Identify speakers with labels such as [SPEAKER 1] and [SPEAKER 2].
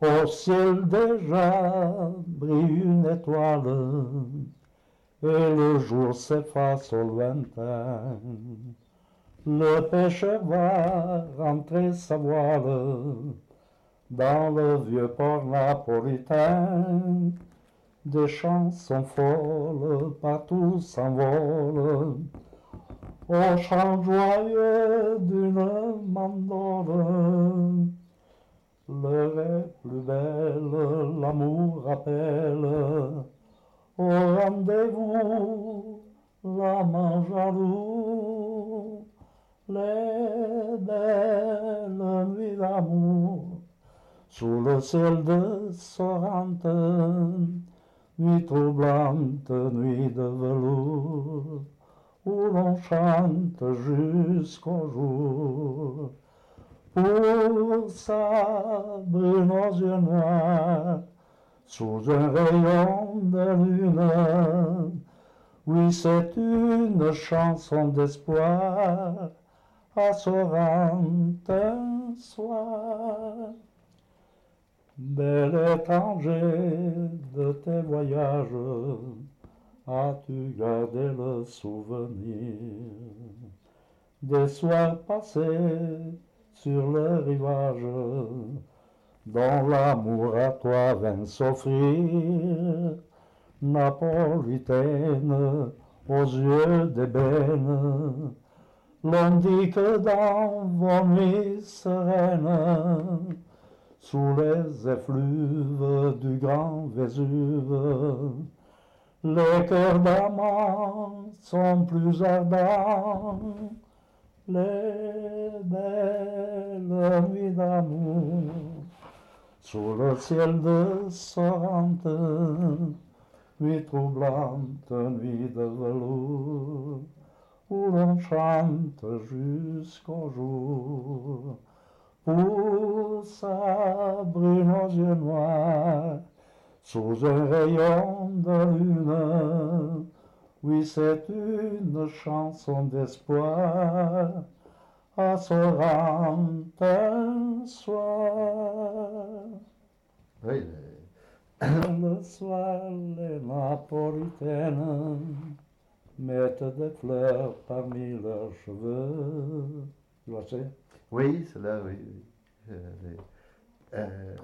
[SPEAKER 1] Au ciel déjà brille une étoile, et le jour s'efface au lointain. Le pêcheur va rentrer sa voile dans le vieux port napolitain. Des chansons folles partout s'envolent au chant joyeux d'une mandole. Plus belle, l'amour rappelle au rendez-vous l'amant jaloux, les belles nuits d'amour sous le ciel de Sorrente, nuit troublante, nuit de velours, où l'on chante jusqu'au jour. Pour yeux noirs, sous un rayon de lune. Oui, c'est une chanson d'espoir à Sorrente un soir. Bel étranger de tes voyages, as-tu gardé le souvenir des soirs passés sur le rivage dont l'amour à toi vint s'offrir, napolitaine aux yeux d'ébène. L'on dit que dans vos nuits sereines, sous les effluves du grand Vésuve, les cœurs d'amants sont plus ardents, les belles nuits d'amour sous le ciel de Sorrente, nuit troublante, nuit de velours, où l'on chante jusqu'au jour. Pour ça brûle nos yeux noirs, sous un rayon de lune. Oui, c'est une chanson d'espoir à Sorrente un soir.
[SPEAKER 2] Oui,
[SPEAKER 1] Le soir, les napolitaines mettent des fleurs parmi leurs cheveux. Tu vois, c'est
[SPEAKER 2] oui, cela, oui. oui. Euh, euh,